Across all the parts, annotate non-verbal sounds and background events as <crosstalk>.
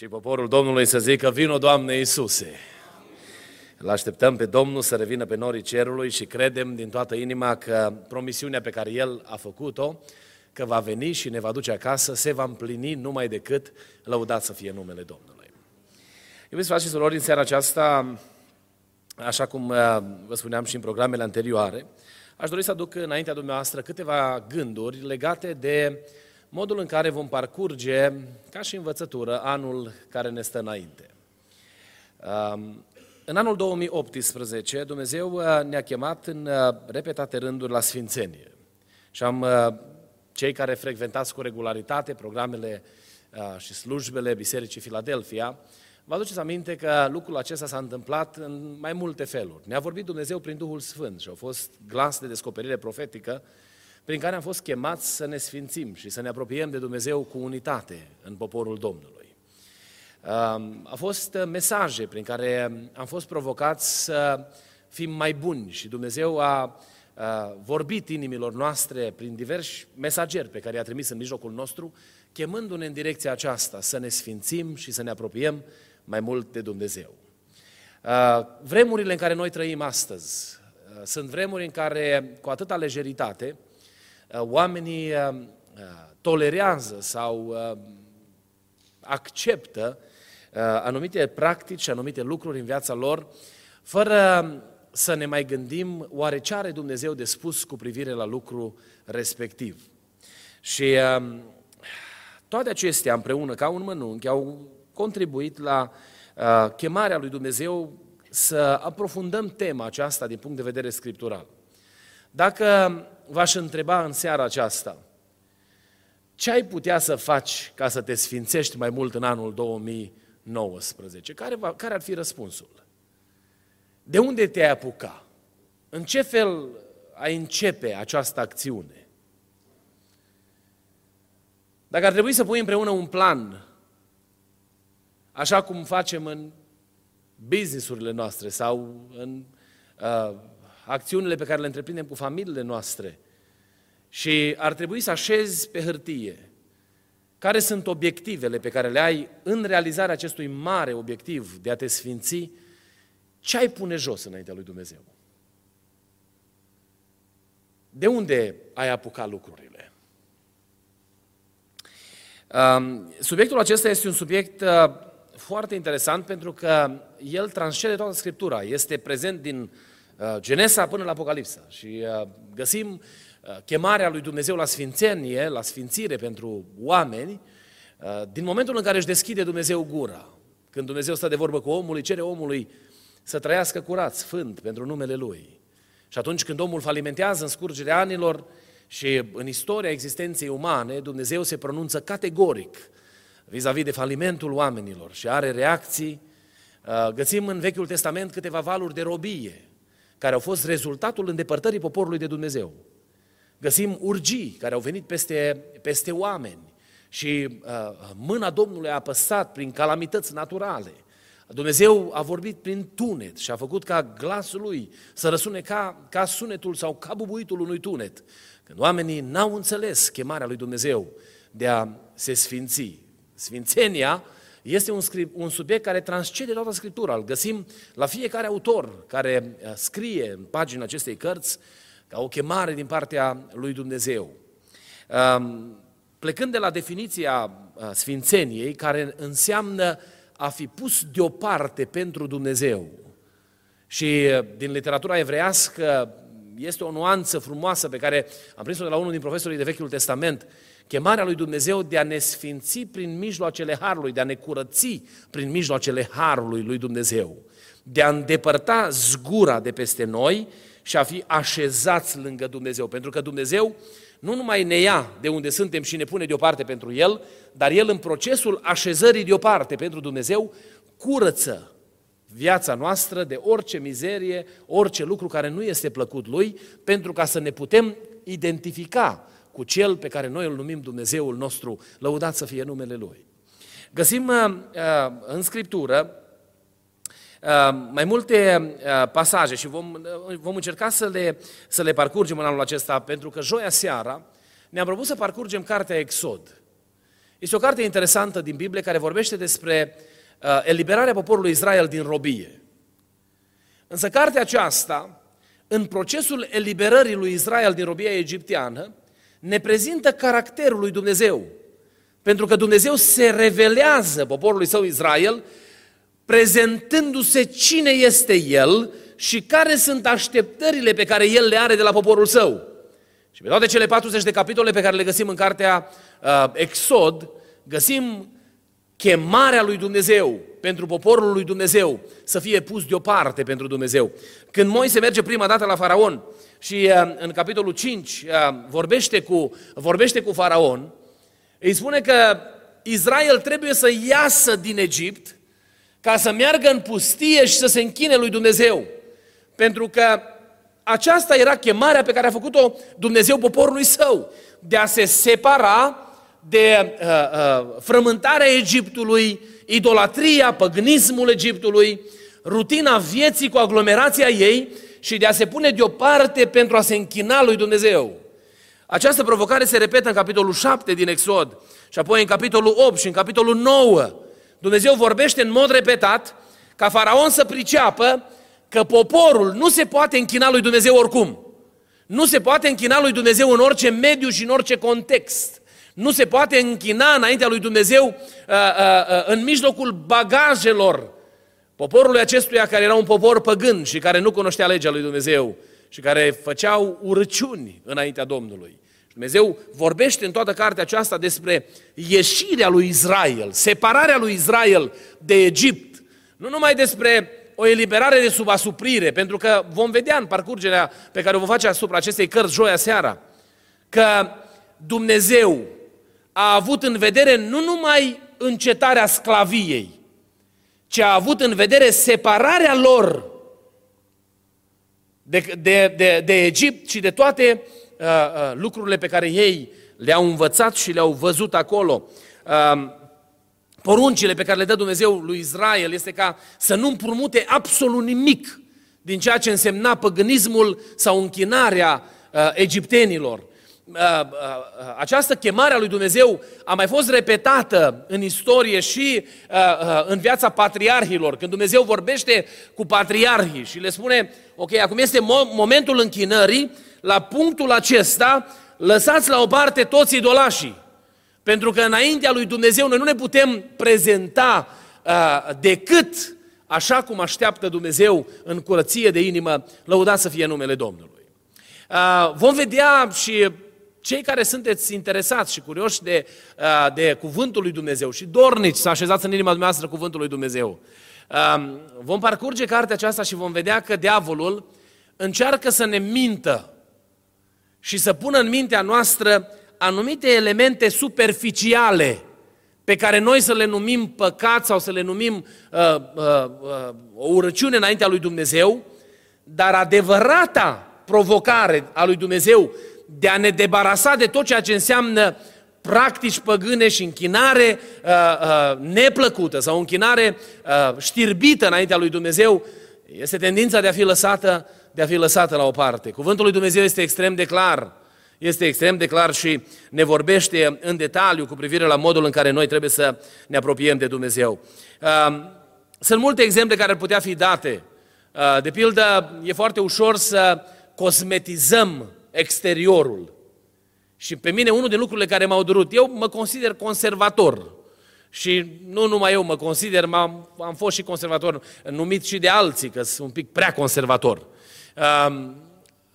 Și poporul Domnului să zică, vino Doamne Iisuse! Îl așteptăm pe Domnul să revină pe norii cerului și credem din toată inima că promisiunea pe care El a făcut-o, că va veni și ne va duce acasă, se va împlini numai decât lăudat să fie numele Domnului. Iubiți frate și surori, în seara aceasta, așa cum uh, vă spuneam și în programele anterioare, aș dori să aduc înaintea dumneavoastră câteva gânduri legate de modul în care vom parcurge, ca și învățătură, anul care ne stă înainte. Um, în anul 2018, Dumnezeu uh, ne-a chemat în uh, repetate rânduri la Sfințenie. Și am, uh, cei care frecventați cu regularitate programele și slujbele Bisericii Filadelfia, vă aduceți aminte că lucrul acesta s-a întâmplat în mai multe feluri. Ne-a vorbit Dumnezeu prin Duhul Sfânt și a fost glas de descoperire profetică prin care am fost chemați să ne sfințim și să ne apropiem de Dumnezeu cu unitate în poporul Domnului. A fost mesaje prin care am fost provocați să fim mai buni și Dumnezeu a vorbit inimilor noastre prin diversi mesageri pe care i-a trimis în mijlocul nostru, chemându-ne în direcția aceasta, să ne sfințim și să ne apropiem mai mult de Dumnezeu. Vremurile în care noi trăim astăzi sunt vremuri în care, cu atâta lejeritate, Uh, oamenii uh, uh, tolerează sau acceptă anumite practici, anumite lucruri în viața lor, fără să ne mai gândim oare ce are Dumnezeu de spus cu privire la lucru respectiv. Și toate acestea împreună, ca un mănunchi, au contribuit la chemarea lui Dumnezeu să aprofundăm tema aceasta din punct de vedere scriptural. Dacă v-aș întreba în seara aceasta, ce ai putea să faci ca să te sfințești mai mult în anul 2019? Care, va, care ar fi răspunsul? De unde te-ai apuca? În ce fel ai începe această acțiune? Dacă ar trebui să pui împreună un plan, așa cum facem în businessurile noastre sau în uh, acțiunile pe care le întreprindem cu familiile noastre și ar trebui să așezi pe hârtie care sunt obiectivele pe care le ai în realizarea acestui mare obiectiv de a te sfinți, ce ai pune jos înaintea lui Dumnezeu? De unde ai apucat lucrurile? Um, subiectul acesta este un subiect uh, foarte interesant pentru că el transcede toată Scriptura. Este prezent din Uh, Genesa până la Apocalipsa și uh, găsim uh, chemarea lui Dumnezeu la sfințenie, la sfințire pentru oameni, din momentul în care își deschide Dumnezeu gura. Când Dumnezeu stă de vorbă cu omul, îi cere omului să trăiască curat, sfânt, pentru numele Lui. Și atunci când omul falimentează în scurgerea anilor și în istoria existenței umane, Dumnezeu se pronunță categoric vis-a-vis de falimentul oamenilor și are reacții. Găsim în Vechiul Testament câteva valuri de robie, care au fost rezultatul îndepărtării poporului de Dumnezeu. Găsim urgii care au venit peste, peste oameni și uh, mâna Domnului a apăsat prin calamități naturale. Dumnezeu a vorbit prin tunet și a făcut ca glasul lui să răsune ca, ca sunetul sau ca bubuitul unui tunet. Când oamenii n-au înțeles chemarea lui Dumnezeu de a se sfinți. Sfințenia este un, scrip, un subiect care transcede toată Scriptura. Îl găsim la fiecare autor care uh, scrie în pagina acestei cărți ca o chemare din partea lui Dumnezeu. Um, plecând de la definiția uh, sfințeniei, care înseamnă a fi pus deoparte pentru Dumnezeu. Și uh, din literatura evreiască este o nuanță frumoasă pe care am prins-o de la unul din profesorii de Vechiul Testament, chemarea lui Dumnezeu de a ne sfinți prin mijloacele Harului, de a ne curăți prin mijloacele Harului lui Dumnezeu, de a îndepărta zgura de peste noi și a fi așezați lângă Dumnezeu. Pentru că Dumnezeu nu numai ne ia de unde suntem și ne pune deoparte pentru El, dar El în procesul așezării deoparte pentru Dumnezeu curăță viața noastră de orice mizerie, orice lucru care nu este plăcut Lui, pentru ca să ne putem identifica cu Cel pe care noi îl numim Dumnezeul nostru, lăudat să fie numele Lui. Găsim uh, uh în Scriptură uh, mai multe uh, pasaje și vom, uh, vom încerca să le, să le parcurgem în anul acesta, pentru că joia seara ne-am propus să parcurgem cartea Exod. Este o carte interesantă din Biblie care vorbește despre uh, eliberarea poporului Israel din robie. Însă cartea aceasta, în procesul eliberării lui Israel din robia egipteană, ne prezintă caracterul lui Dumnezeu. Pentru că Dumnezeu se revelează poporului său Israel, prezentându-se cine este El și care sunt așteptările pe care El le are de la poporul său. Și pe toate cele 40 de capitole pe care le găsim în cartea uh, Exod, găsim chemarea lui Dumnezeu pentru poporul lui Dumnezeu să fie pus deoparte pentru Dumnezeu. Când Moise merge prima dată la Faraon și uh, în capitolul 5 uh, vorbește cu, vorbește cu Faraon, îi spune că Israel trebuie să iasă din Egipt ca să meargă în pustie și să se închine lui Dumnezeu. Pentru că aceasta era chemarea pe care a făcut-o Dumnezeu poporului său, de a se separa de uh, uh, frământarea Egiptului, idolatria, păgnismul Egiptului, rutina vieții cu aglomerația ei și de a se pune deoparte pentru a se închina lui Dumnezeu. Această provocare se repetă în capitolul 7 din Exod și apoi în capitolul 8 și în capitolul 9. Dumnezeu vorbește în mod repetat ca faraon să priceapă că poporul nu se poate închina lui Dumnezeu oricum. Nu se poate închina lui Dumnezeu în orice mediu și în orice context. Nu se poate închina înaintea lui Dumnezeu uh, uh, uh, în mijlocul bagajelor poporului acestuia care era un popor păgân și care nu cunoștea legea lui Dumnezeu și care făceau urăciuni înaintea Domnului. Dumnezeu vorbește în toată cartea aceasta despre ieșirea lui Israel, separarea lui Israel de Egipt. Nu numai despre o eliberare de sub asuprire, pentru că vom vedea în parcurgerea pe care o vom face asupra acestei cărți joia seara, că Dumnezeu a avut în vedere nu numai încetarea sclaviei, ci a avut în vedere separarea lor de, de, de, de Egipt și de toate uh, uh, lucrurile pe care ei le-au învățat și le-au văzut acolo. Uh, poruncile pe care le dă Dumnezeu lui Israel este ca să nu împrumute absolut nimic din ceea ce însemna păgânismul sau închinarea uh, egiptenilor. Uh, uh, această chemare a lui Dumnezeu a mai fost repetată în istorie și uh, în viața patriarhilor, când Dumnezeu vorbește cu patriarhii și le spune, ok, acum este momentul închinării, la punctul acesta lăsați la o parte toți idolașii. Pentru că înaintea lui Dumnezeu noi nu ne putem prezenta decât așa cum așteaptă Dumnezeu în curăție de inimă, lăudat să fie numele Domnului. Vom vedea și cei care sunteți interesați și curioși de, uh, de cuvântul lui Dumnezeu și dornici să așezați în inima dumneavoastră cuvântul lui Dumnezeu, um, vom parcurge cartea aceasta și vom vedea că diavolul încearcă să ne mintă și să pună în mintea noastră anumite elemente superficiale pe care noi să le numim păcat sau să le numim uh, uh, uh, o urăciune înaintea lui Dumnezeu, dar adevărata provocare a lui Dumnezeu de a ne debarasa de tot ceea ce înseamnă practici păgâne și închinare uh, uh, neplăcută sau închinare uh, știrbită înaintea lui Dumnezeu, este tendința de a fi lăsată, de a fi lăsată la o parte. Cuvântul lui Dumnezeu este extrem de clar. Este extrem de clar și ne vorbește în detaliu cu privire la modul în care noi trebuie să ne apropiem de Dumnezeu. Uh, sunt multe exemple care ar putea fi date. Uh, de pildă, e foarte ușor să cosmetizăm exteriorul. Și pe mine unul din lucrurile care m-au durut, eu mă consider conservator. Și nu numai eu mă consider, am am fost și conservator, numit și de alții, că sunt un pic prea conservator.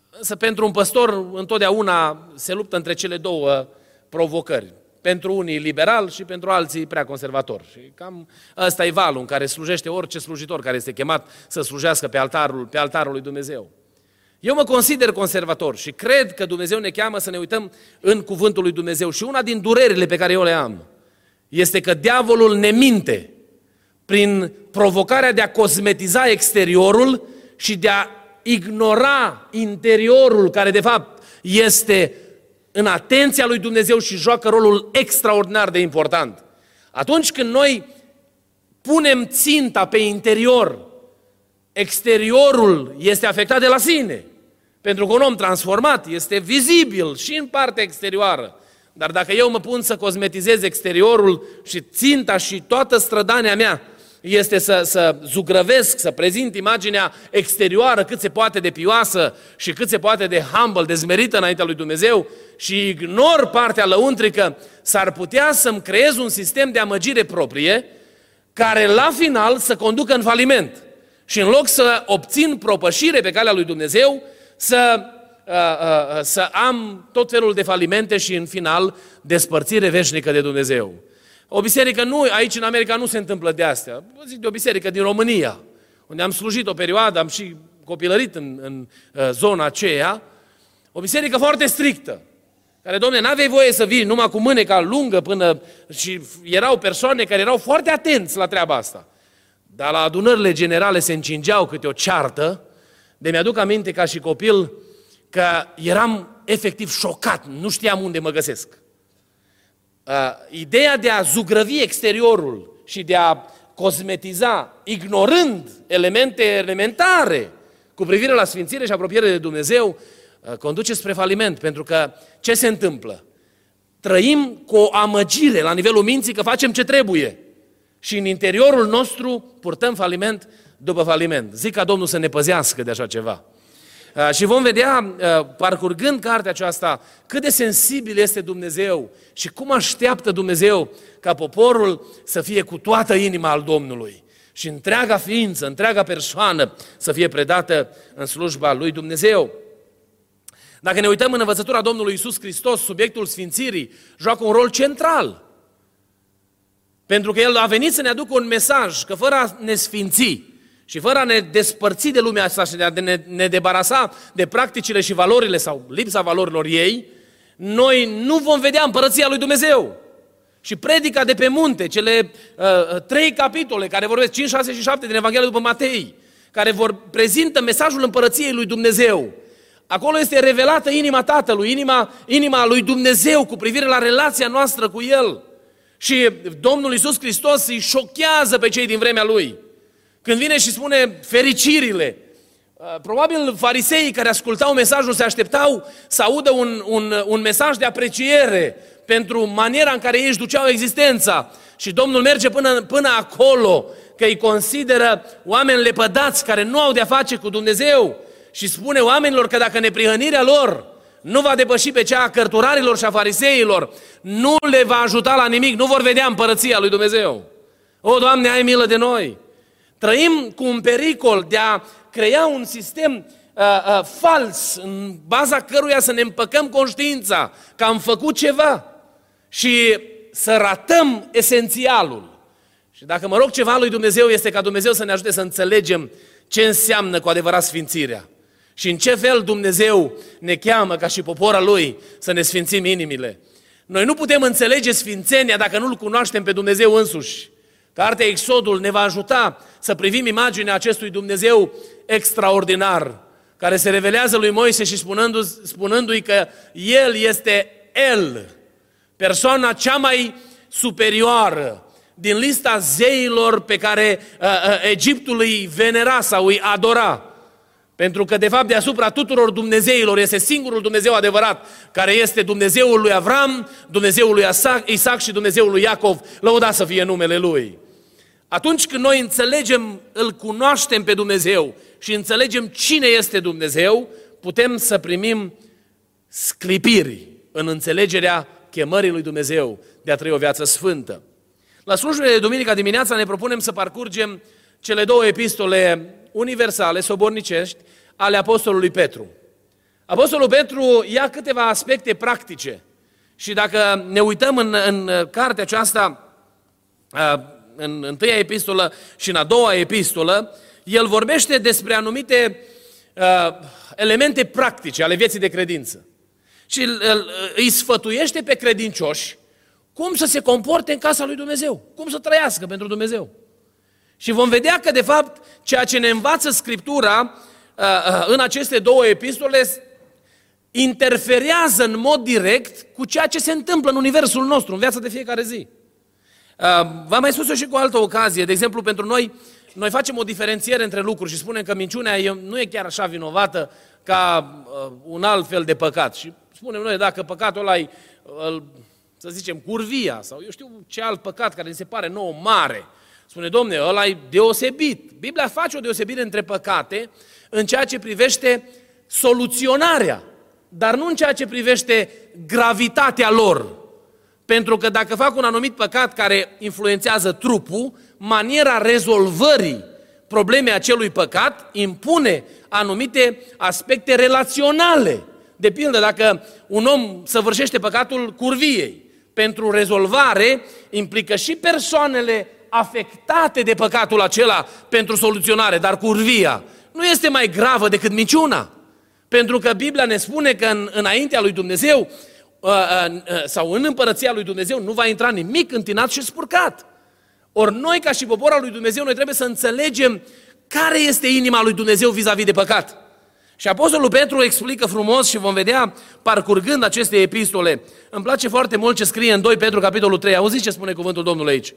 Însă pentru un păstor întotdeauna se luptă între cele două provocări. Pentru unii liberal și pentru alții prea conservator. Și cam ăsta e valul în care slujește orice slujitor care este chemat să slujească pe altarul, pe altarul lui Dumnezeu. Eu mă consider conservator și cred că Dumnezeu ne cheamă să ne uităm în cuvântul lui Dumnezeu. Și una din durerile pe care eu le am este că diavolul ne minte prin provocarea de a cosmetiza exteriorul și de a ignora interiorul, care de fapt este în atenția lui Dumnezeu și joacă rolul extraordinar de important. Atunci când noi punem ținta pe interior, exteriorul este afectat de la sine. Pentru că un om transformat este vizibil și în partea exterioară. Dar dacă eu mă pun să cosmetizez exteriorul și ținta și toată strădania mea este să, să zugrăvesc, să prezint imaginea exterioară cât se poate de pioasă și cât se poate de humble, de zmerită înaintea lui Dumnezeu și ignor partea lăuntrică, s-ar putea să-mi creez un sistem de amăgire proprie care la final să conducă în faliment. Și în loc să obțin propășire pe calea lui Dumnezeu, să, uh, uh, uh, să am tot felul de falimente și în final despărțire veșnică de Dumnezeu. O biserică nu, aici în America nu se întâmplă de astea. Zic de o biserică din România, unde am slujit o perioadă, am și copilărit în, în uh, zona aceea. O biserică foarte strictă, care, domne, n-aveai voie să vii numai cu mâneca lungă până... Și erau persoane care erau foarte atenți la treaba asta. Dar la adunările generale se încingeau câte o ceartă, de mi-aduc aminte ca și copil că eram efectiv șocat, nu știam unde mă găsesc. Uh, ideea de a zugrăvi exteriorul și de a cosmetiza, ignorând elemente elementare cu privire la sfințire și apropiere de Dumnezeu, uh, conduce spre faliment. Pentru că ce se întâmplă? Trăim cu o amăgire la nivelul minții că facem ce trebuie. Și în interiorul nostru purtăm faliment după faliment. Zic ca Domnul să ne păzească de așa ceva. Uh, și vom vedea, uh, parcurgând cartea aceasta, cât de sensibil este Dumnezeu și cum așteaptă Dumnezeu ca poporul să fie cu toată inima al Domnului și întreaga ființă, întreaga persoană să fie predată în slujba lui Dumnezeu. Dacă ne uităm în învățătura Domnului Isus Hristos, subiectul sfințirii joacă un rol central. Pentru că El a venit să ne aducă un mesaj că fără a ne sfinți, și fără a ne despărți de lumea asta și de a ne, ne debarasa de practicile și valorile sau lipsa valorilor ei, noi nu vom vedea împărăția lui Dumnezeu. Și predica de pe munte, cele uh, uh trei capitole care vorbesc, 5, 6 și 7 din Evanghelia după Matei, care vor prezintă mesajul împărăției lui Dumnezeu. Acolo este revelată inima Tatălui, inima, inima lui Dumnezeu cu privire la relația noastră cu El. Și Domnul Iisus Hristos îi șochează pe cei din vremea Lui. Când vine și spune fericirile, uh, probabil fariseii care ascultau mesajul se așteptau să audă un, un, un mesaj de apreciere pentru maniera în care ei își duceau existența. Și Domnul merge până, până acolo, că îi consideră oameni lepădați care nu au de-a face cu Dumnezeu și spune oamenilor că dacă neprihănirea lor nu va depăși pe cea a cărturarilor și a fariseilor, nu le va ajuta la nimic, nu vor vedea împărăția lui Dumnezeu. O, Doamne, ai milă de noi! Trăim cu un pericol de a crea un sistem uh, uh, fals în baza căruia să ne împăcăm conștiința că am făcut ceva și să ratăm esențialul. Și dacă mă rog ceva lui Dumnezeu este ca Dumnezeu să ne ajute să înțelegem ce înseamnă cu adevărat sfințirea. Și în ce fel Dumnezeu ne cheamă ca și popora Lui să ne sfințim inimile. Noi nu putem înțelege sfințenia dacă nu-L cunoaștem pe Dumnezeu însuși. Cartea Exodul ne va ajuta să privim imaginea acestui Dumnezeu extraordinar, care se revelează lui Moise și spunându-i, spunându-i că El este El, persoana cea mai superioară din lista zeilor pe care uh, uh, Egiptul îi venera sau îi adora. Pentru că, de fapt, deasupra tuturor Dumnezeilor este singurul Dumnezeu adevărat, care este Dumnezeul lui Avram, Dumnezeul lui Isaac și Dumnezeul lui Iacov, lăuda să fie numele Lui. Atunci când noi înțelegem, îl cunoaștem pe Dumnezeu și înțelegem cine este Dumnezeu, putem să primim sclipiri în înțelegerea chemării lui Dumnezeu de a trăi o viață sfântă. La slujbele de duminica dimineața ne propunem să parcurgem cele două epistole universale, sobornicești, ale Apostolului Petru. Apostolul Petru ia câteva aspecte practice și dacă ne uităm în, în cartea aceasta, în întâia epistolă și în a doua epistolă, el vorbește despre anumite uh, elemente practice ale vieții de credință. Și îl, îl, îi sfătuiește pe credincioși cum să se comporte în casa lui Dumnezeu, cum să trăiască pentru Dumnezeu. Și vom vedea că, de fapt, ceea ce ne învață Scriptura uh, uh, în aceste două epistole interferează în mod direct cu ceea ce se întâmplă în universul nostru, în viața de fiecare zi. Uh, v-am mai spus-o și cu o altă ocazie. De exemplu, pentru noi, noi facem o diferențiere între lucruri și spunem că minciunea nu e chiar așa vinovată ca un alt fel de păcat. Și spunem noi, dacă păcatul ăla e, să zicem, curvia sau eu știu ce alt păcat care ne se pare nou mare, Spune, domne, ăla e deosebit. Biblia face o deosebire între păcate în ceea ce privește soluționarea, dar nu în ceea ce privește gravitatea lor. Pentru că dacă fac un anumit păcat care influențează trupul, maniera rezolvării problemei acelui păcat impune anumite aspecte relaționale. De pildă, dacă un om săvârșește păcatul curviei, pentru rezolvare implică și persoanele afectate de păcatul acela pentru soluționare, dar curvia nu este mai gravă decât minciuna. Pentru că Biblia ne spune că în, înaintea lui Dumnezeu uh, uh, uh, sau în împărăția lui Dumnezeu nu va intra nimic întinat și spurcat. Ori noi, ca și popor al lui Dumnezeu, noi trebuie să înțelegem care este inima lui Dumnezeu vis-a-vis de păcat. Și Apostolul Petru explică frumos și vom vedea parcurgând aceste epistole. Îmi place foarte mult ce scrie în 2 Petru, capitolul 3. Auziți ce spune cuvântul Domnului aici?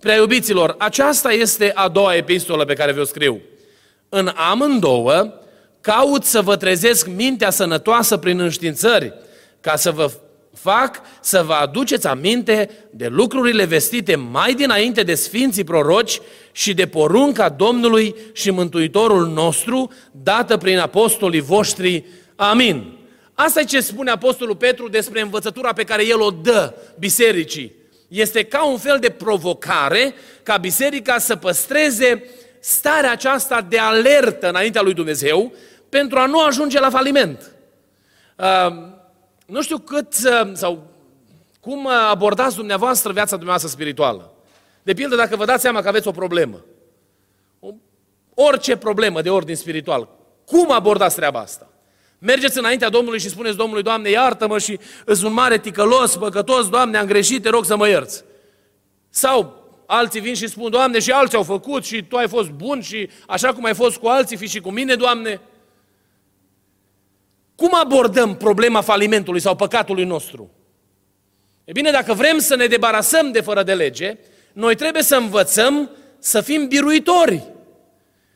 Prea iubiților, aceasta este a doua epistolă pe care vă scriu. În amândouă, caut să vă trezesc mintea sănătoasă prin înștiințări, ca să vă fac să vă aduceți aminte de lucrurile vestite mai dinainte de Sfinții Proroci și de porunca Domnului și Mântuitorul nostru, dată prin apostolii voștri. Amin. Asta e ce spune Apostolul Petru despre învățătura pe care el o dă bisericii este ca un fel de provocare ca biserica să păstreze starea aceasta de alertă înaintea lui Dumnezeu pentru a nu ajunge la faliment. Uh, nu știu cât uh, sau cum abordați dumneavoastră viața dumneavoastră spirituală. De pildă, dacă vă dați seama că aveți o problemă, orice problemă de ordin spiritual, cum abordați treaba asta? Mergeți înaintea Domnului și spuneți Domnului, Doamne, iartă-mă și îți un mare ticălos, păcătos, Doamne, am greșit, te rog să mă ierți. Sau alții vin și spun, Doamne, și alții au făcut și Tu ai fost bun și așa cum ai fost cu alții, fi și cu mine, Doamne. Cum abordăm problema falimentului sau păcatului nostru? E bine, dacă vrem să ne debarasăm de fără de lege, noi trebuie să învățăm să fim biruitori.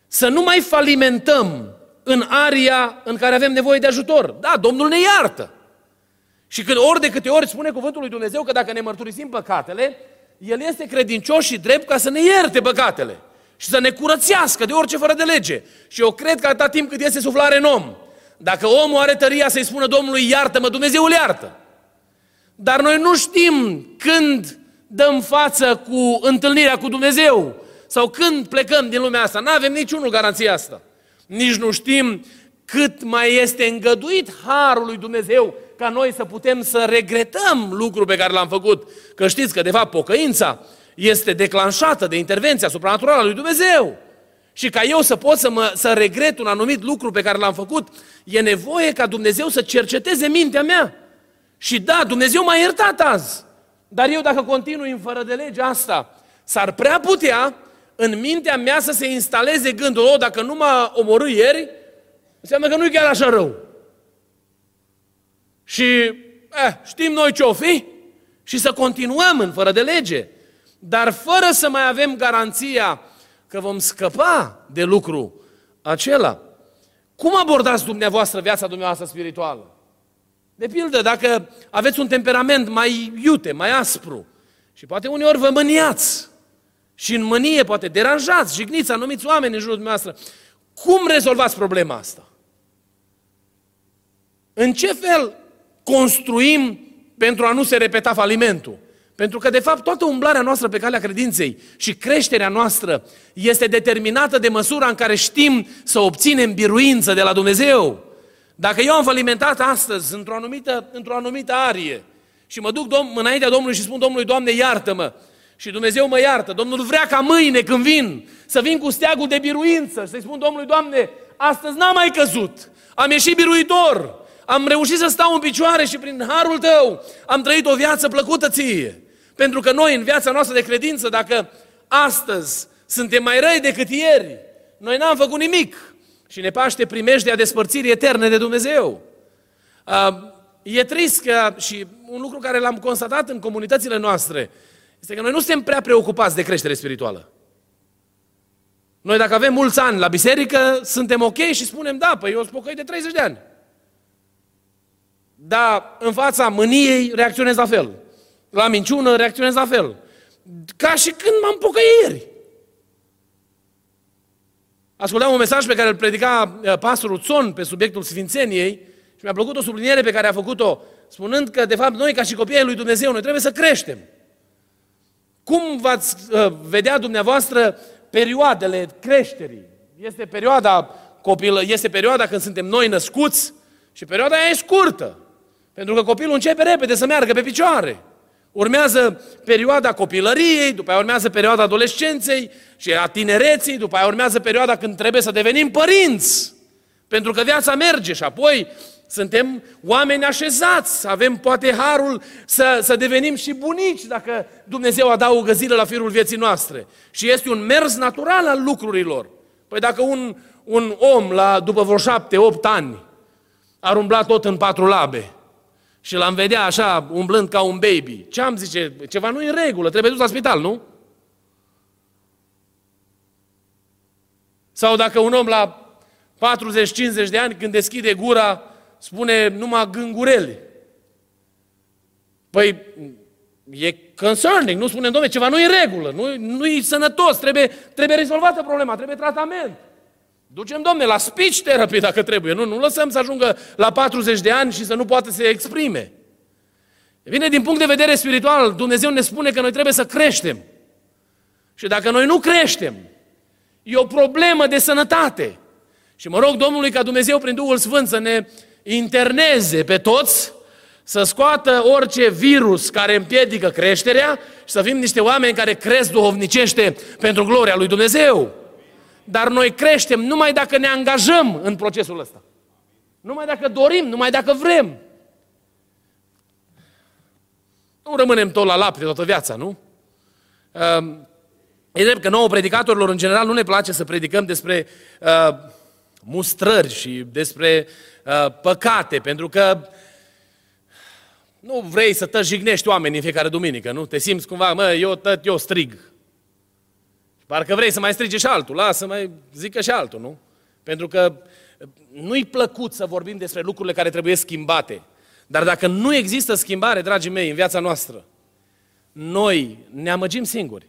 Să nu mai falimentăm în aria în care avem nevoie de ajutor. Da, Domnul ne iartă. Și când ori de câte ori spune cuvântul lui Dumnezeu că dacă ne mărturisim păcatele, El este credincios și drept ca să ne ierte păcatele și să ne curățească de orice fără de lege. Și eu cred că atâta timp cât este suflare în om, dacă omul are tăria să-i spună Domnului iartă-mă, Dumnezeu îl iartă. Dar noi nu știm când dăm față cu întâlnirea cu Dumnezeu sau când plecăm din lumea asta. Nu avem niciunul garanția asta. Nici nu știm cât mai este îngăduit harul lui Dumnezeu ca noi să putem să regretăm lucrul pe care l-am făcut. Că știți că, de fapt, pocăința este declanșată de intervenția supranaturală a lui Dumnezeu. Și ca eu să pot să, mă, să regret un anumit lucru pe care l-am făcut, e nevoie ca Dumnezeu să cerceteze mintea mea. Și da, Dumnezeu m-a iertat azi. Dar eu dacă continui în fără de lege asta, s-ar prea putea în mintea mea să se instaleze gândul, o, dacă nu m-a omorât ieri, înseamnă că nu e chiar așa rău. Și eh, știm noi ce o fi și să continuăm în fără de lege, dar fără să mai avem garanția că vom scăpa de lucru acela. Cum abordați dumneavoastră viața dumneavoastră spirituală? De pildă, dacă aveți un temperament mai iute, mai aspru și poate uneori vă mâniați, și în mânie poate deranjați, jigniți anumiți oameni în jurul dumneavoastră. Cum rezolvați problema asta? În ce fel construim pentru a nu se repeta falimentul? Pentru că, de fapt, toată umblarea noastră pe calea credinței și creșterea noastră este determinată de măsura în care știm să obținem biruință de la Dumnezeu. Dacă eu am falimentat astăzi într-o anumită, într-o anumită arie și mă duc dom- înaintea Domnului și spun Domnului, Doamne, iartă-mă, și Dumnezeu mă iartă. Domnul vrea ca mâine când vin să vin cu steagul de biruință și să-i spun Domnului, Doamne, astăzi n-am mai căzut. Am ieșit biruitor. Am reușit să stau în picioare și prin harul tău am trăit o viață plăcută ție. Pentru că noi în viața noastră de credință, dacă astăzi Suntem mai răi decât ieri. Noi n-am făcut nimic. Și ne paște primejdea despărțirii eterne de Dumnezeu. E trist că, și un lucru care l-am constatat în comunitățile noastre, este că noi nu suntem prea preocupați de creștere spirituală. Noi dacă avem mulți ani la biserică, suntem ok și spunem, da, păi eu sunt de 30 de ani. Dar în fața mâniei reacționez la fel. La minciună reacționez la fel. Ca și când m-am pocăit ieri. Ascultam un mesaj pe care îl predica uh, pastorul Țon pe subiectul Sfințeniei și mi-a plăcut o subliniere pe care a făcut-o, spunând că, de fapt, noi, ca și copiii lui Dumnezeu, noi trebuie să creștem. Cum v-ați uh, vedea dumneavoastră perioadele creșterii? Este perioada copilă, este perioada când suntem noi născuți și perioada aia e scurtă. Pentru că copilul începe repede să meargă pe picioare. Urmează perioada copilăriei, după aia urmează perioada adolescenței și a tinereții, după aia urmează perioada când trebuie să devenim părinți. Pentru că viața merge și apoi suntem oameni așezați, avem poate harul să, să devenim și bunici dacă Dumnezeu adaugă zile la firul vieții noastre. Și este un mers natural al lucrurilor. Păi dacă un, un om la, după vreo șapte, opt ani ar umbla tot în patru labe, și l-am vedea așa, umblând ca un baby. Ce am zice? Ceva nu e în regulă, trebuie dus la spital, nu? Sau dacă un om la 40-50 de ani, când deschide gura, spune numai gângurele. Păi, e concerning, nu spune, domne, ceva nu e în regulă, nu, nu e sănătos, trebuie, trebuie rezolvată problema, trebuie tratament. Ducem, domne, la speech therapy dacă trebuie. Nu, nu lăsăm să ajungă la 40 de ani și să nu poată să se exprime. E bine, din punct de vedere spiritual, Dumnezeu ne spune că noi trebuie să creștem. Și dacă noi nu creștem, e o problemă de sănătate. Și mă rog Domnului ca Dumnezeu prin Duhul Sfânt să ne interneze pe toți, să scoată orice virus care împiedică creșterea și să fim niște oameni care cresc duhovnicește pentru gloria lui Dumnezeu. Dar noi creștem numai dacă ne angajăm în procesul ăsta. Numai dacă dorim, numai dacă vrem. Nu rămânem tot la lapte toată viața, nu? Ehm, e drept că nouă predicatorilor, în general, nu ne place să predicăm despre uh, mustrări și despre uh, păcate, pentru că nu vrei să te jignești oamenii în fiecare duminică, nu? Te simți cumva, mă, eu tăt, eu strig. Parcă vrei să mai strige și altul, lasă mai zică și altul, nu? Pentru că nu-i plăcut să vorbim despre lucrurile care trebuie schimbate. Dar dacă nu există schimbare, dragii mei, în viața noastră, noi ne amăgim singuri.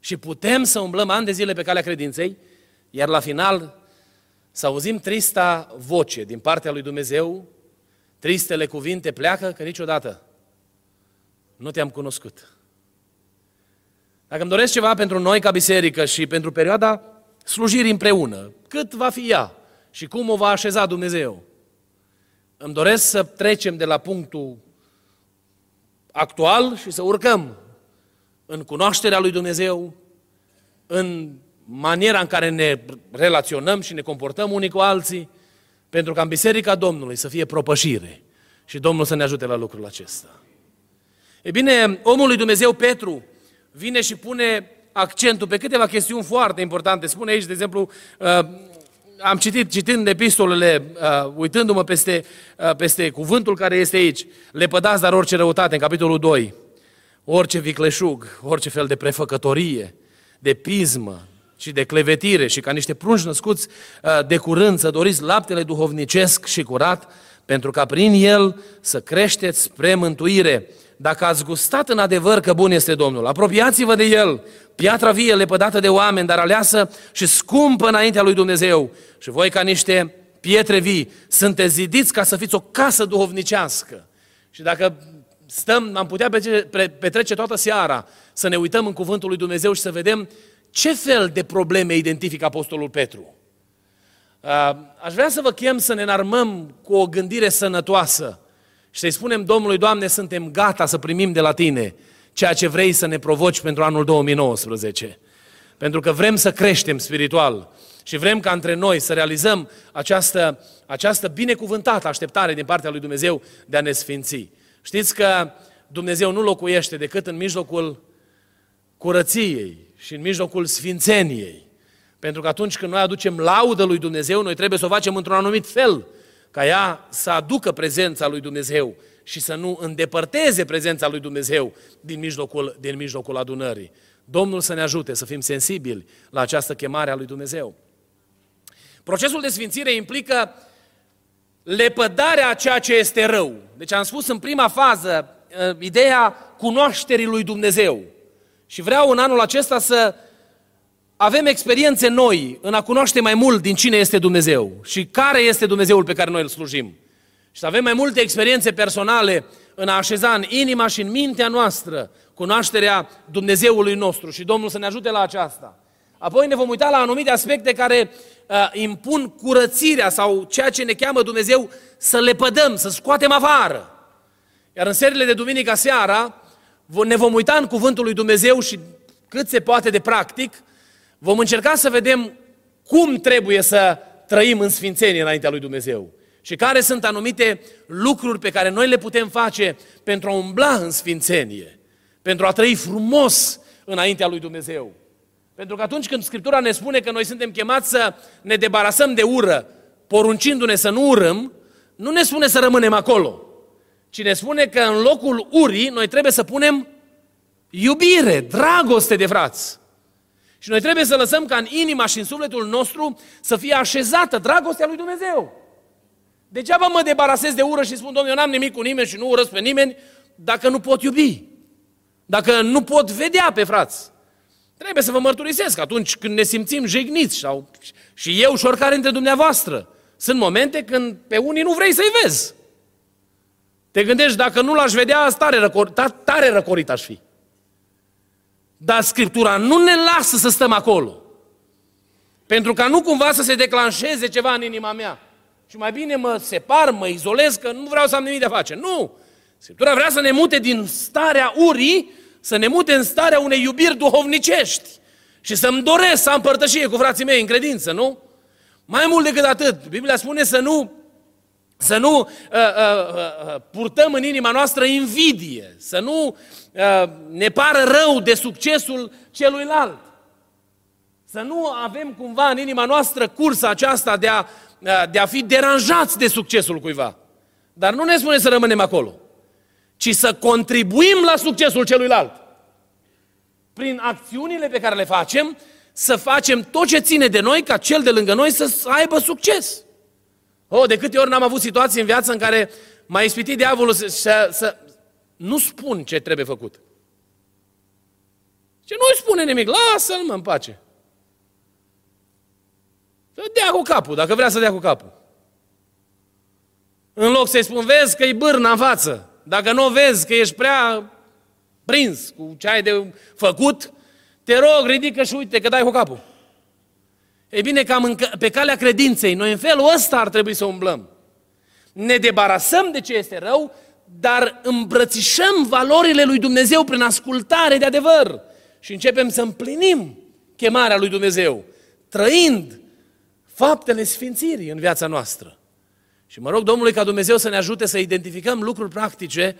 Și putem să umblăm ani de zile pe calea credinței, iar la final să auzim trista voce din partea lui Dumnezeu, tristele cuvinte pleacă, că niciodată nu te-am cunoscut. Dacă îmi doresc ceva pentru noi ca biserică și pentru perioada slujirii împreună, cât va fi ea și cum o va așeza Dumnezeu, îmi doresc să trecem de la punctul actual și să urcăm în cunoașterea lui Dumnezeu, în maniera în care ne relaționăm și ne comportăm unii cu alții, pentru ca în Biserica Domnului să fie propășire și Domnul să ne ajute la lucrul acesta. E bine, omul lui Dumnezeu Petru vine și pune accentul pe câteva chestiuni foarte importante. Spune aici, de exemplu, uh, am citit, citind epistolele, uh, uitându-mă peste, uh, peste cuvântul care este aici, le pădați dar orice răutate, în capitolul 2, orice vicleșug, orice fel de prefăcătorie, de pismă și de clevetire și ca niște prunci născuți uh, de curând să doriți laptele duhovnicesc și curat, pentru ca prin el să creșteți spre mântuire, dacă ați gustat în adevăr că bun este Domnul, apropiați-vă de El, piatra vie lepădată de oameni, dar aleasă și scumpă înaintea lui Dumnezeu. Și voi ca niște pietre vii, sunteți zidiți ca să fiți o casă duhovnicească. Și dacă stăm, am putea petrece toată seara să ne uităm în cuvântul lui Dumnezeu și să vedem ce fel de probleme identifică Apostolul Petru. Aș vrea să vă chem să ne înarmăm cu o gândire sănătoasă și să-i spunem Domnului, Doamne, suntem gata să primim de la Tine ceea ce vrei să ne provoci pentru anul 2019. Pentru că vrem să creștem spiritual și vrem ca între noi să realizăm această, această binecuvântată așteptare din partea lui Dumnezeu de a ne sfinți. Știți că Dumnezeu nu locuiește decât în mijlocul curăției și în mijlocul sfințeniei. Pentru că atunci când noi aducem laudă lui Dumnezeu, noi trebuie să o facem într-un anumit fel, ca ea să aducă prezența lui Dumnezeu și să nu îndepărteze prezența lui Dumnezeu din mijlocul, din mijlocul adunării. Domnul să ne ajute să fim sensibili la această chemare a lui Dumnezeu. Procesul de sfințire implică lepădarea a ceea ce este rău. Deci am spus în prima fază uh, ideea cunoașterii lui Dumnezeu. Și vreau în anul acesta să avem experiențe noi în a cunoaște mai mult din cine este Dumnezeu și care este Dumnezeul pe care noi îl slujim. Și să avem mai multe experiențe personale în a așeza în inima și în mintea noastră cunoașterea Dumnezeului nostru și Domnul să ne ajute la aceasta. Apoi ne vom uita la anumite aspecte care uh, impun curățirea sau ceea ce ne cheamă Dumnezeu să le pădăm, să scoatem afară. Iar în serile de duminica seara ne vom uita în cuvântul lui Dumnezeu și cât se poate de practic, vom încerca să vedem cum trebuie să trăim în sfințenie înaintea lui Dumnezeu. Și care sunt anumite lucruri pe care noi le putem face pentru a umbla în sfințenie, pentru a trăi frumos înaintea lui Dumnezeu. Pentru că atunci când Scriptura ne spune că noi suntem chemați să ne debarasăm de ură, poruncindu-ne să nu urâm, nu ne spune să rămânem acolo, ci ne spune că în locul urii noi trebuie să punem iubire, dragoste de frați. Și noi trebuie să lăsăm ca în inima și în sufletul nostru să fie așezată dragostea lui Dumnezeu. Degeaba mă debarasez de ură și spun, domnule, eu n-am nimic cu nimeni și nu urăsc pe nimeni, dacă nu pot iubi. Dacă nu pot vedea pe frați. Trebuie să vă mărturisesc atunci când ne simțim jigniți sau și eu și oricare dintre dumneavoastră. Sunt momente când pe unii nu vrei să-i vezi. Te gândești, dacă nu l-aș vedea, tare, răcor, tare răcorit aș fi. Dar Scriptura nu ne lasă să stăm acolo. Pentru ca nu cumva să se declanșeze ceva în inima mea. Și mai bine mă separ, mă izolez, că nu vreau să am nimic de a face. Nu! Scriptura vrea să ne mute din starea urii, să ne mute în starea unei iubiri duhovnicești. Și să-mi doresc să am părtășie cu frații mei în credință, nu? Mai mult decât atât, Biblia spune să nu să nu uh, uh, uh, purtăm în inima noastră invidie, să nu uh, ne pară rău de succesul celuilalt. Să nu avem cumva în inima noastră cursa aceasta de a, uh, de a fi deranjați de succesul cuiva. Dar nu ne spune să rămânem acolo, ci să contribuim la succesul celuilalt. Prin acțiunile pe care le facem, să facem tot ce ține de noi ca cel de lângă noi să aibă succes. Oh, de câte ori n-am avut situații în viață în care m-a ispitit diavolul să, să, să... Nu spun ce trebuie făcut. Ce nu-i spune nimic, lasă-l mă în pace. Să dea cu capul, dacă vrea să dea cu capul. În loc să-i spun, vezi că e bârna în față. Dacă nu vezi că ești prea prins cu ce ai de făcut, te rog, ridică și uite că dai cu capul. E bine, cam pe calea credinței, noi în felul ăsta ar trebui să umblăm. Ne debarasăm de ce este rău, dar îmbrățișăm valorile lui Dumnezeu prin ascultare de adevăr și începem să împlinim chemarea lui Dumnezeu, trăind faptele sfințirii în viața noastră. Și mă rog Domnului ca Dumnezeu să ne ajute să identificăm lucruri practice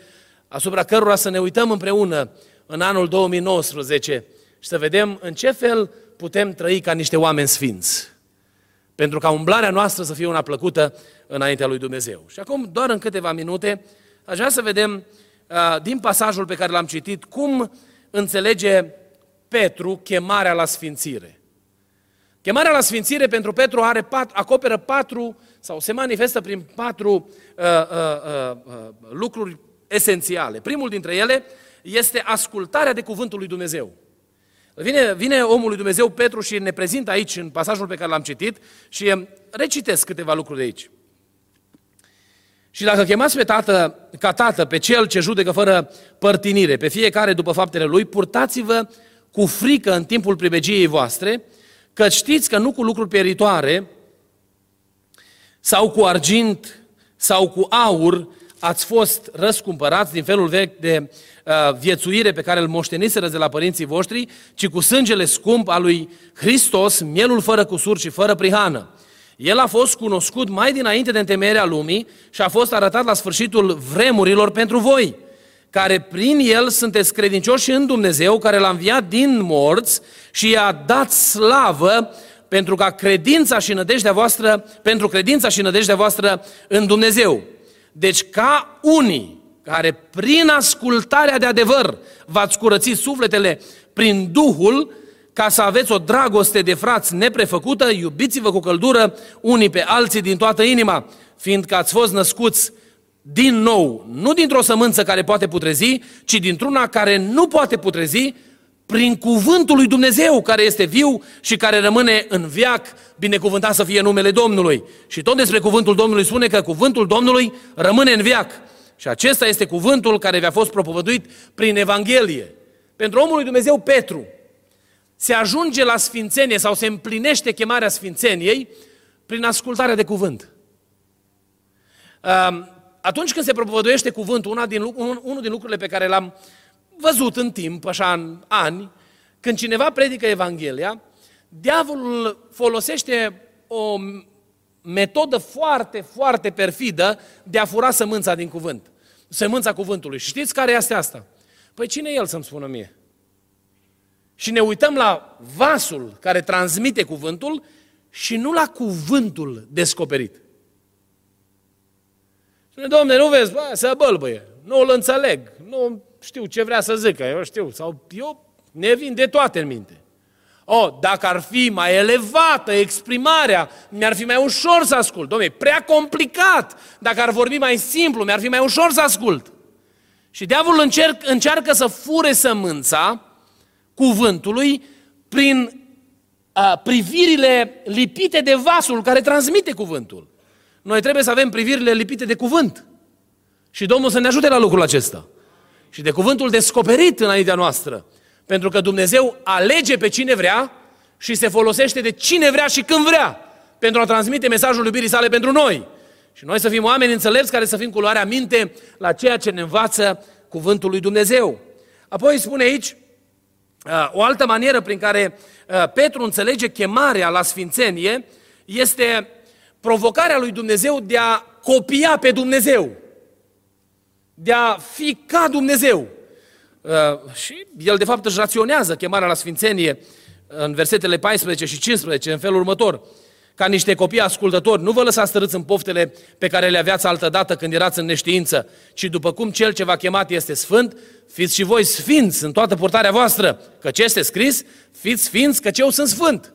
asupra cărora să ne uităm împreună în anul 2019 și să vedem în ce fel putem trăi ca niște oameni sfinți. Pentru ca umblarea noastră să fie una plăcută înaintea lui Dumnezeu. Și acum, doar în câteva minute, aș vrea să vedem uh, din pasajul pe care l-am citit cum înțelege Petru chemarea la sfințire. Chemarea la sfințire pentru Petru are pat, acoperă patru, sau se manifestă prin patru uh, uh, uh, uh, lucruri esențiale. Primul dintre ele este ascultarea de cuvântul lui Dumnezeu. Vine, vine omul lui Dumnezeu Petru și ne prezintă aici, în pasajul pe care l-am citit, și um, recitesc câteva lucruri de aici. Și dacă chemați pe tată, ca tată pe cel ce judecă fără părtinire, pe fiecare după faptele lui, purtați-vă cu frică în timpul pribegiei voastre, că știți că nu cu lucruri pieritoare sau cu argint sau cu aur ați fost răscumpărați din felul vechi de uh, viețuire pe care îl moșteniseră de la părinții voștri, ci cu sângele scump al lui Hristos, mielul fără cusur și fără prihană. El a fost cunoscut mai dinainte de întemeierea lumii și a fost arătat la sfârșitul vremurilor pentru voi, care prin el sunteți credincioși în Dumnezeu, care l-a înviat din morți și i-a dat slavă pentru ca credința și nădejdea voastră, pentru credința și nădejdea voastră în Dumnezeu. Deci ca unii care prin ascultarea de adevăr v-ați curățit sufletele prin Duhul, ca să aveți o dragoste de frați neprefăcută, iubiți-vă cu căldură unii pe alții din toată inima, fiindcă ați fost născuți din nou, nu dintr-o sămânță care poate putrezi, ci dintr-una care nu poate putrezi, prin cuvântul lui Dumnezeu care este viu și care rămâne în viac, binecuvântat să fie numele Domnului. Și tot despre cuvântul Domnului spune că cuvântul Domnului rămâne în viac. Și acesta este cuvântul care vi-a fost propovăduit prin Evanghelie. Pentru omul lui Dumnezeu Petru, se ajunge la sfințenie sau se împlinește chemarea sfințeniei prin ascultarea de cuvânt. Atunci când se propovăduiește cuvântul, una din, unul din lucrurile pe care l-am văzut în timp, așa în ani, când cineva predică Evanghelia, diavolul folosește o metodă foarte, foarte perfidă de a fura sămânța din cuvânt. Sămânța cuvântului. Și știți care este asta? Păi cine e el să-mi spună mie? Și ne uităm la vasul care transmite cuvântul și nu la cuvântul descoperit. Spune, domne, nu vezi, bă, să bălbăie, nu îl înțeleg, nu știu ce vrea să zică, eu știu, sau eu ne vin de toate în minte. O, dacă ar fi mai elevată exprimarea, mi-ar fi mai ușor să ascult. Dom'le, prea complicat. Dacă ar vorbi mai simplu, mi-ar fi mai ușor să ascult. Și diavolul încerc, încearcă să fure sămânța cuvântului prin a, privirile lipite de vasul care transmite cuvântul. Noi trebuie să avem privirile lipite de cuvânt. Și Domnul să ne ajute la lucrul acesta. Și de cuvântul descoperit înaintea noastră. Pentru că Dumnezeu alege pe cine vrea și se folosește de cine vrea și când vrea pentru a transmite mesajul iubirii sale pentru noi. Și noi să fim oameni înțelepți care să fim cu luarea minte la ceea ce ne învață cuvântul lui Dumnezeu. Apoi spune aici uh, o altă manieră prin care uh, Petru înțelege chemarea la sfințenie este provocarea lui Dumnezeu de a copia pe Dumnezeu, de a fi ca Dumnezeu. Uh, și el, de fapt, își raționează chemarea la sfințenie în versetele 14 și 15 în felul următor. Ca niște copii ascultători, nu vă lăsați stărâți în poftele pe care le aveați altădată când erați în neștiință, ci după cum cel ce v-a chemat este sfânt, fiți și voi sfinți în toată purtarea voastră, că ce este scris, fiți sfinți, că eu sunt sfânt.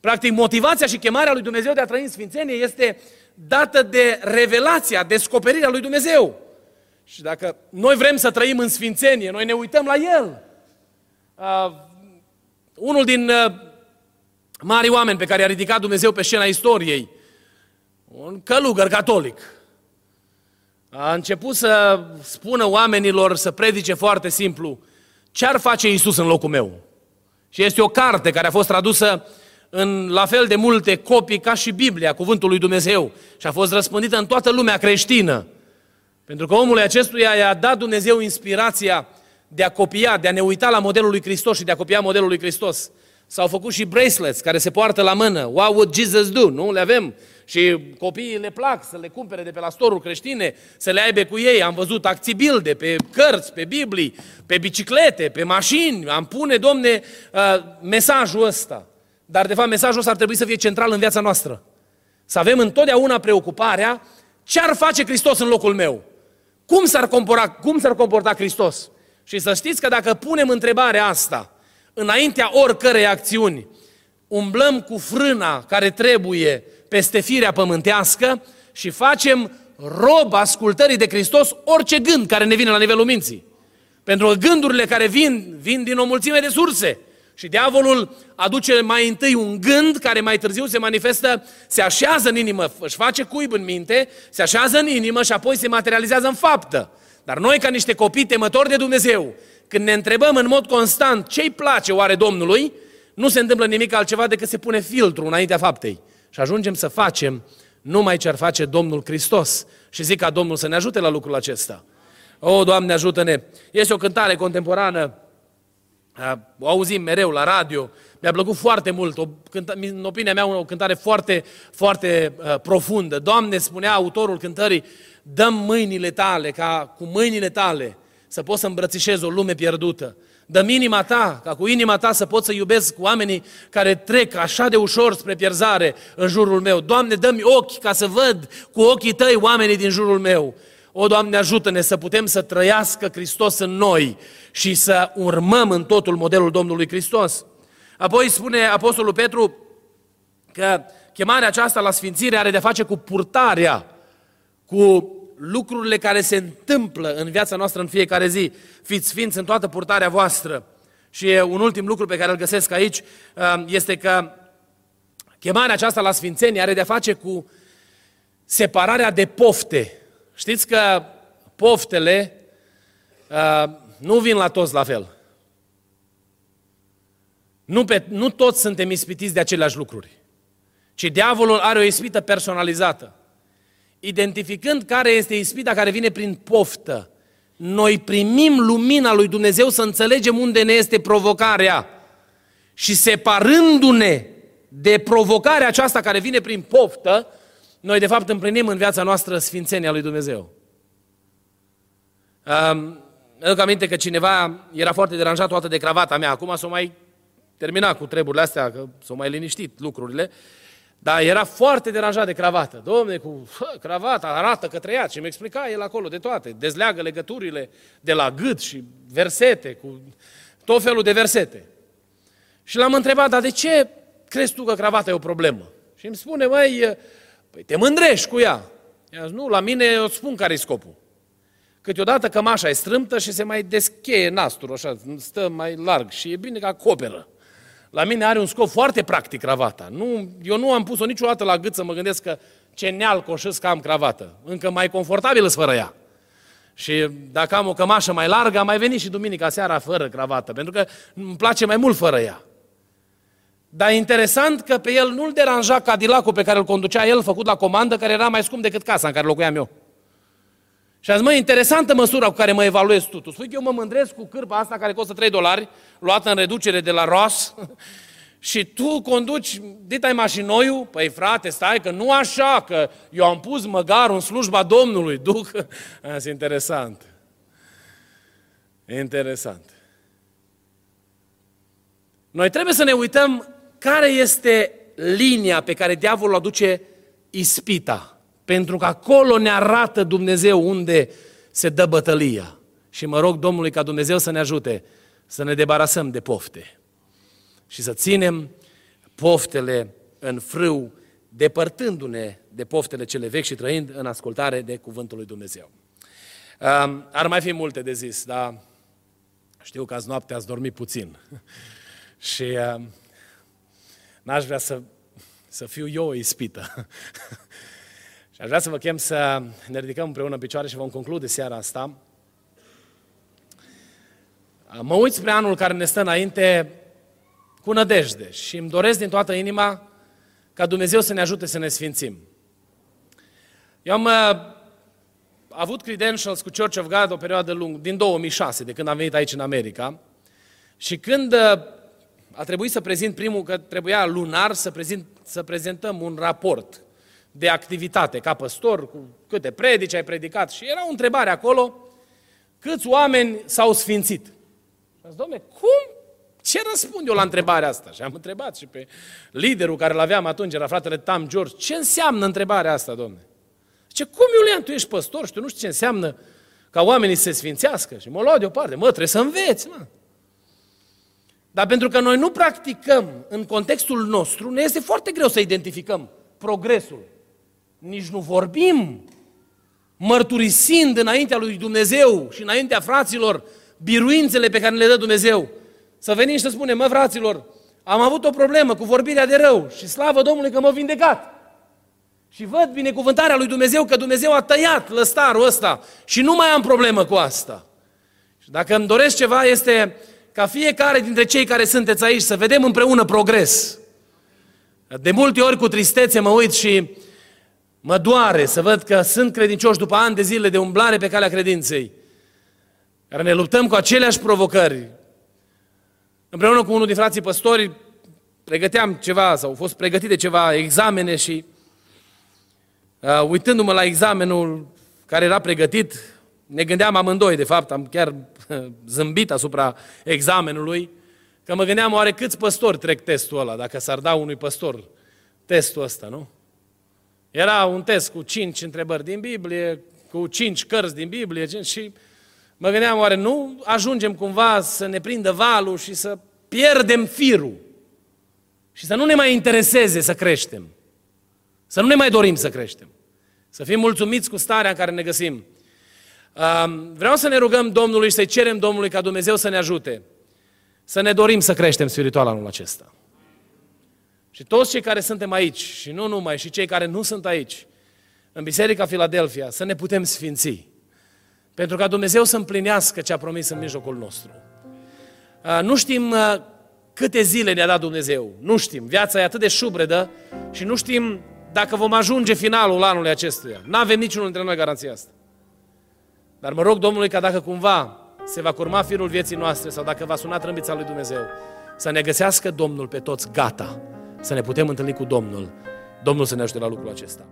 Practic, motivația și chemarea lui Dumnezeu de a trăi în sfințenie este dată de revelația, descoperirea lui Dumnezeu. Și dacă noi vrem să trăim în sfințenie, noi ne uităm la El. Uh, unul din uh, mari oameni pe care i-a ridicat Dumnezeu pe scena istoriei, un călugăr catolic, a început să spună oamenilor, să predice foarte simplu, ce ar face Isus în locul meu? Și este o carte care a fost tradusă în la fel de multe copii ca și Biblia, cuvântul lui Dumnezeu, și a fost răspândită în toată lumea creștină. Pentru că omului acestuia i-a dat Dumnezeu inspirația de a copia, de a ne uita la modelul lui Hristos și de a copia modelul lui Hristos. S-au făcut și bracelets care se poartă la mână. What would Jesus do? Nu? Le avem. Și copiii le plac să le cumpere de pe la storuri creștine, să le aibă cu ei. Am văzut acții bilde pe cărți, pe Biblii, pe biciclete, pe mașini. Am pune, domne, uh, mesajul ăsta. Dar, de fapt, mesajul ăsta ar trebui să fie central în viața noastră. Să avem întotdeauna preocuparea ce ar face Hristos în locul meu. Cum s-ar comporta, cum s-ar comporta Hristos? Și să știți că dacă punem întrebarea asta înaintea oricărei acțiuni, umblăm cu frâna care trebuie peste firea pământească și facem rob ascultării de Hristos orice gând care ne vine la nivelul minții. Pentru că gândurile care vin, vin din o mulțime de surse. Și diavolul aduce mai întâi un gând care mai târziu se manifestă, se așează în inimă, își face cuib în minte, se așează în inimă și apoi se materializează în faptă. Dar noi, ca niște copii temători de Dumnezeu, când ne întrebăm în mod constant ce-i place oare Domnului, nu se întâmplă nimic altceva decât se pune filtru înaintea faptei. Și ajungem să facem numai ce ar face Domnul Hristos. Și zic ca Domnul să ne ajute la lucrul acesta. O, Doamne, ajută-ne! Este o cântare contemporană o auzim mereu la radio, mi-a plăcut foarte mult, o, în opinia mea o cântare foarte, foarte uh, profundă. Doamne, spunea autorul cântării, dăm mâinile tale, ca cu mâinile tale să poți să îmbrățișezi o lume pierdută. Dă inima ta, ca cu inima ta să poți să iubesc oamenii care trec așa de ușor spre pierzare în jurul meu. Doamne, dă-mi ochi ca să văd cu ochii tăi oamenii din jurul meu. O, Doamne, ajută-ne să putem să trăiască Hristos în noi și să urmăm în totul modelul Domnului Hristos. Apoi spune Apostolul Petru că chemarea aceasta la sfințire are de face cu purtarea, cu lucrurile care se întâmplă în viața noastră în fiecare zi. Fiți sfinți în toată purtarea voastră. Și un ultim lucru pe care îl găsesc aici um, este că chemarea aceasta la sfințenie are de face cu separarea de pofte. Știți că poftele uh, nu vin la toți la fel. Nu, pe, nu toți suntem ispitiți de aceleași lucruri, ci diavolul are o ispită personalizată. Identificând care este ispita care vine prin poftă, noi primim lumina lui Dumnezeu să înțelegem unde ne este provocarea. Și separându-ne de provocarea aceasta care vine prin poftă, noi de fapt împlinim în viața noastră sfințenia lui Dumnezeu. Um, aduc aminte că cineva era foarte deranjat toată de cravata mea. Acum s-o mai terminat cu treburile astea, că s-au mai liniștit lucrurile. Dar era foarte deranjat de cravată. Domne, cu hă, cravata arată că trăiat și mi explica el acolo de toate. Dezleagă legăturile de la gât și versete, cu tot felul de versete. Și l-am întrebat, dar de ce crezi tu că cravata e o problemă? Și îmi spune, măi, păi te mândrești cu ea. I-am zis, nu, la mine eu spun care e scopul. Câteodată cămașa e strâmtă și se mai descheie nastul, așa, stă mai larg și e bine că acoperă. La mine are un scop foarte practic cravata. Nu, eu nu am pus-o niciodată la gât să mă gândesc că ce neal coșesc că am cravată. Încă mai confortabilă fără ea. Și dacă am o cămașă mai largă, am mai venit și duminica seara fără cravată, pentru că îmi place mai mult fără ea. Dar e interesant că pe el nu-l deranja Cadillacul pe care îl conducea el, făcut la comandă, care era mai scump decât casa în care locuiam eu. Și a zis, mă, interesantă măsura cu care mă evaluezi tu. Tu spui că eu mă mândresc cu cârpa asta care costă 3 dolari, luată în reducere de la Ross, <laughs> și tu conduci, ditai mașinoiul? Păi frate, stai că nu așa, că eu am pus măgarul în slujba Domnului. Duc? <laughs> Asta e interesant. Interesant. Noi trebuie să ne uităm care este linia pe care diavolul aduce ispita. Pentru că acolo ne arată Dumnezeu unde se dă bătălia. Și mă rog Domnului ca Dumnezeu să ne ajute să ne debarasăm de pofte și să ținem poftele în frâu, depărtându-ne de poftele cele vechi și trăind în ascultare de Cuvântul lui Dumnezeu. Ar mai fi multe de zis, dar știu că azi noapte ați dormit puțin. <laughs> și n-aș vrea să, să fiu eu o ispită. <laughs> Și aș vrea să vă chem să ne ridicăm împreună în picioare și vom conclude seara asta. Mă uit spre anul care ne stă înainte cu nădejde și îmi doresc din toată inima ca Dumnezeu să ne ajute să ne sfințim. Eu am uh, avut credentials cu Church of God o perioadă lungă, din 2006, de când am venit aici în America. Și când uh, a trebuit să prezint primul, că trebuia lunar să, prezint, să prezentăm un raport de activitate ca păstor, cu câte predici ai predicat. Și era o întrebare acolo, câți oameni s-au sfințit? Și zis, domne, cum? Ce răspund eu la întrebarea asta? Și am întrebat și pe liderul care l-aveam atunci, era fratele Tam George, ce înseamnă întrebarea asta, domne? Ce cum, Iulian, tu ești păstor și tu nu știi ce înseamnă ca oamenii să se sfințească? Și mă lua deoparte, mă, trebuie să înveți, mă. Dar pentru că noi nu practicăm în contextul nostru, ne este foarte greu să identificăm progresul nici nu vorbim, mărturisind înaintea lui Dumnezeu și înaintea fraților biruințele pe care le dă Dumnezeu. Să venim și să spunem, mă fraților, am avut o problemă cu vorbirea de rău și slavă Domnului că m-a vindecat. Și văd binecuvântarea lui Dumnezeu că Dumnezeu a tăiat lăstarul ăsta și nu mai am problemă cu asta. Și dacă îmi doresc ceva este ca fiecare dintre cei care sunteți aici să vedem împreună progres. De multe ori cu tristețe mă uit și Mă doare să văd că sunt credincioși după ani de zile de umblare pe calea credinței, care ne luptăm cu aceleași provocări. Împreună cu unul din frații păstori, pregăteam ceva, sau au fost pregătite ceva examene și uh, uitându-mă la examenul care era pregătit, ne gândeam amândoi, de fapt, am chiar zâmbit asupra examenului, că mă gândeam oare câți păstori trec testul ăla, dacă s-ar da unui păstor testul ăsta, nu? Era un test cu cinci întrebări din Biblie, cu cinci cărți din Biblie și mă gândeam oare nu ajungem cumva să ne prindă valul și să pierdem firul și să nu ne mai intereseze să creștem. Să nu ne mai dorim să creștem. Să fim mulțumiți cu starea în care ne găsim. Vreau să ne rugăm Domnului și să-i cerem Domnului ca Dumnezeu să ne ajute. Să ne dorim să creștem spiritual anul acesta. Și toți cei care suntem aici, și nu numai, și cei care nu sunt aici, în Biserica Filadelfia, să ne putem sfinți. Pentru ca Dumnezeu să împlinească ce a promis în mijlocul nostru. Nu știm câte zile ne-a dat Dumnezeu. Nu știm. Viața e atât de șubredă și nu știm dacă vom ajunge finalul anului acestuia. Nu avem niciunul dintre noi garanția asta. Dar mă rog Domnului ca dacă cumva se va curma firul vieții noastre sau dacă va suna trâmbița lui Dumnezeu, să ne găsească Domnul pe toți gata, să ne putem întâlni cu Domnul. Domnul să ne ajute la lucrul acesta.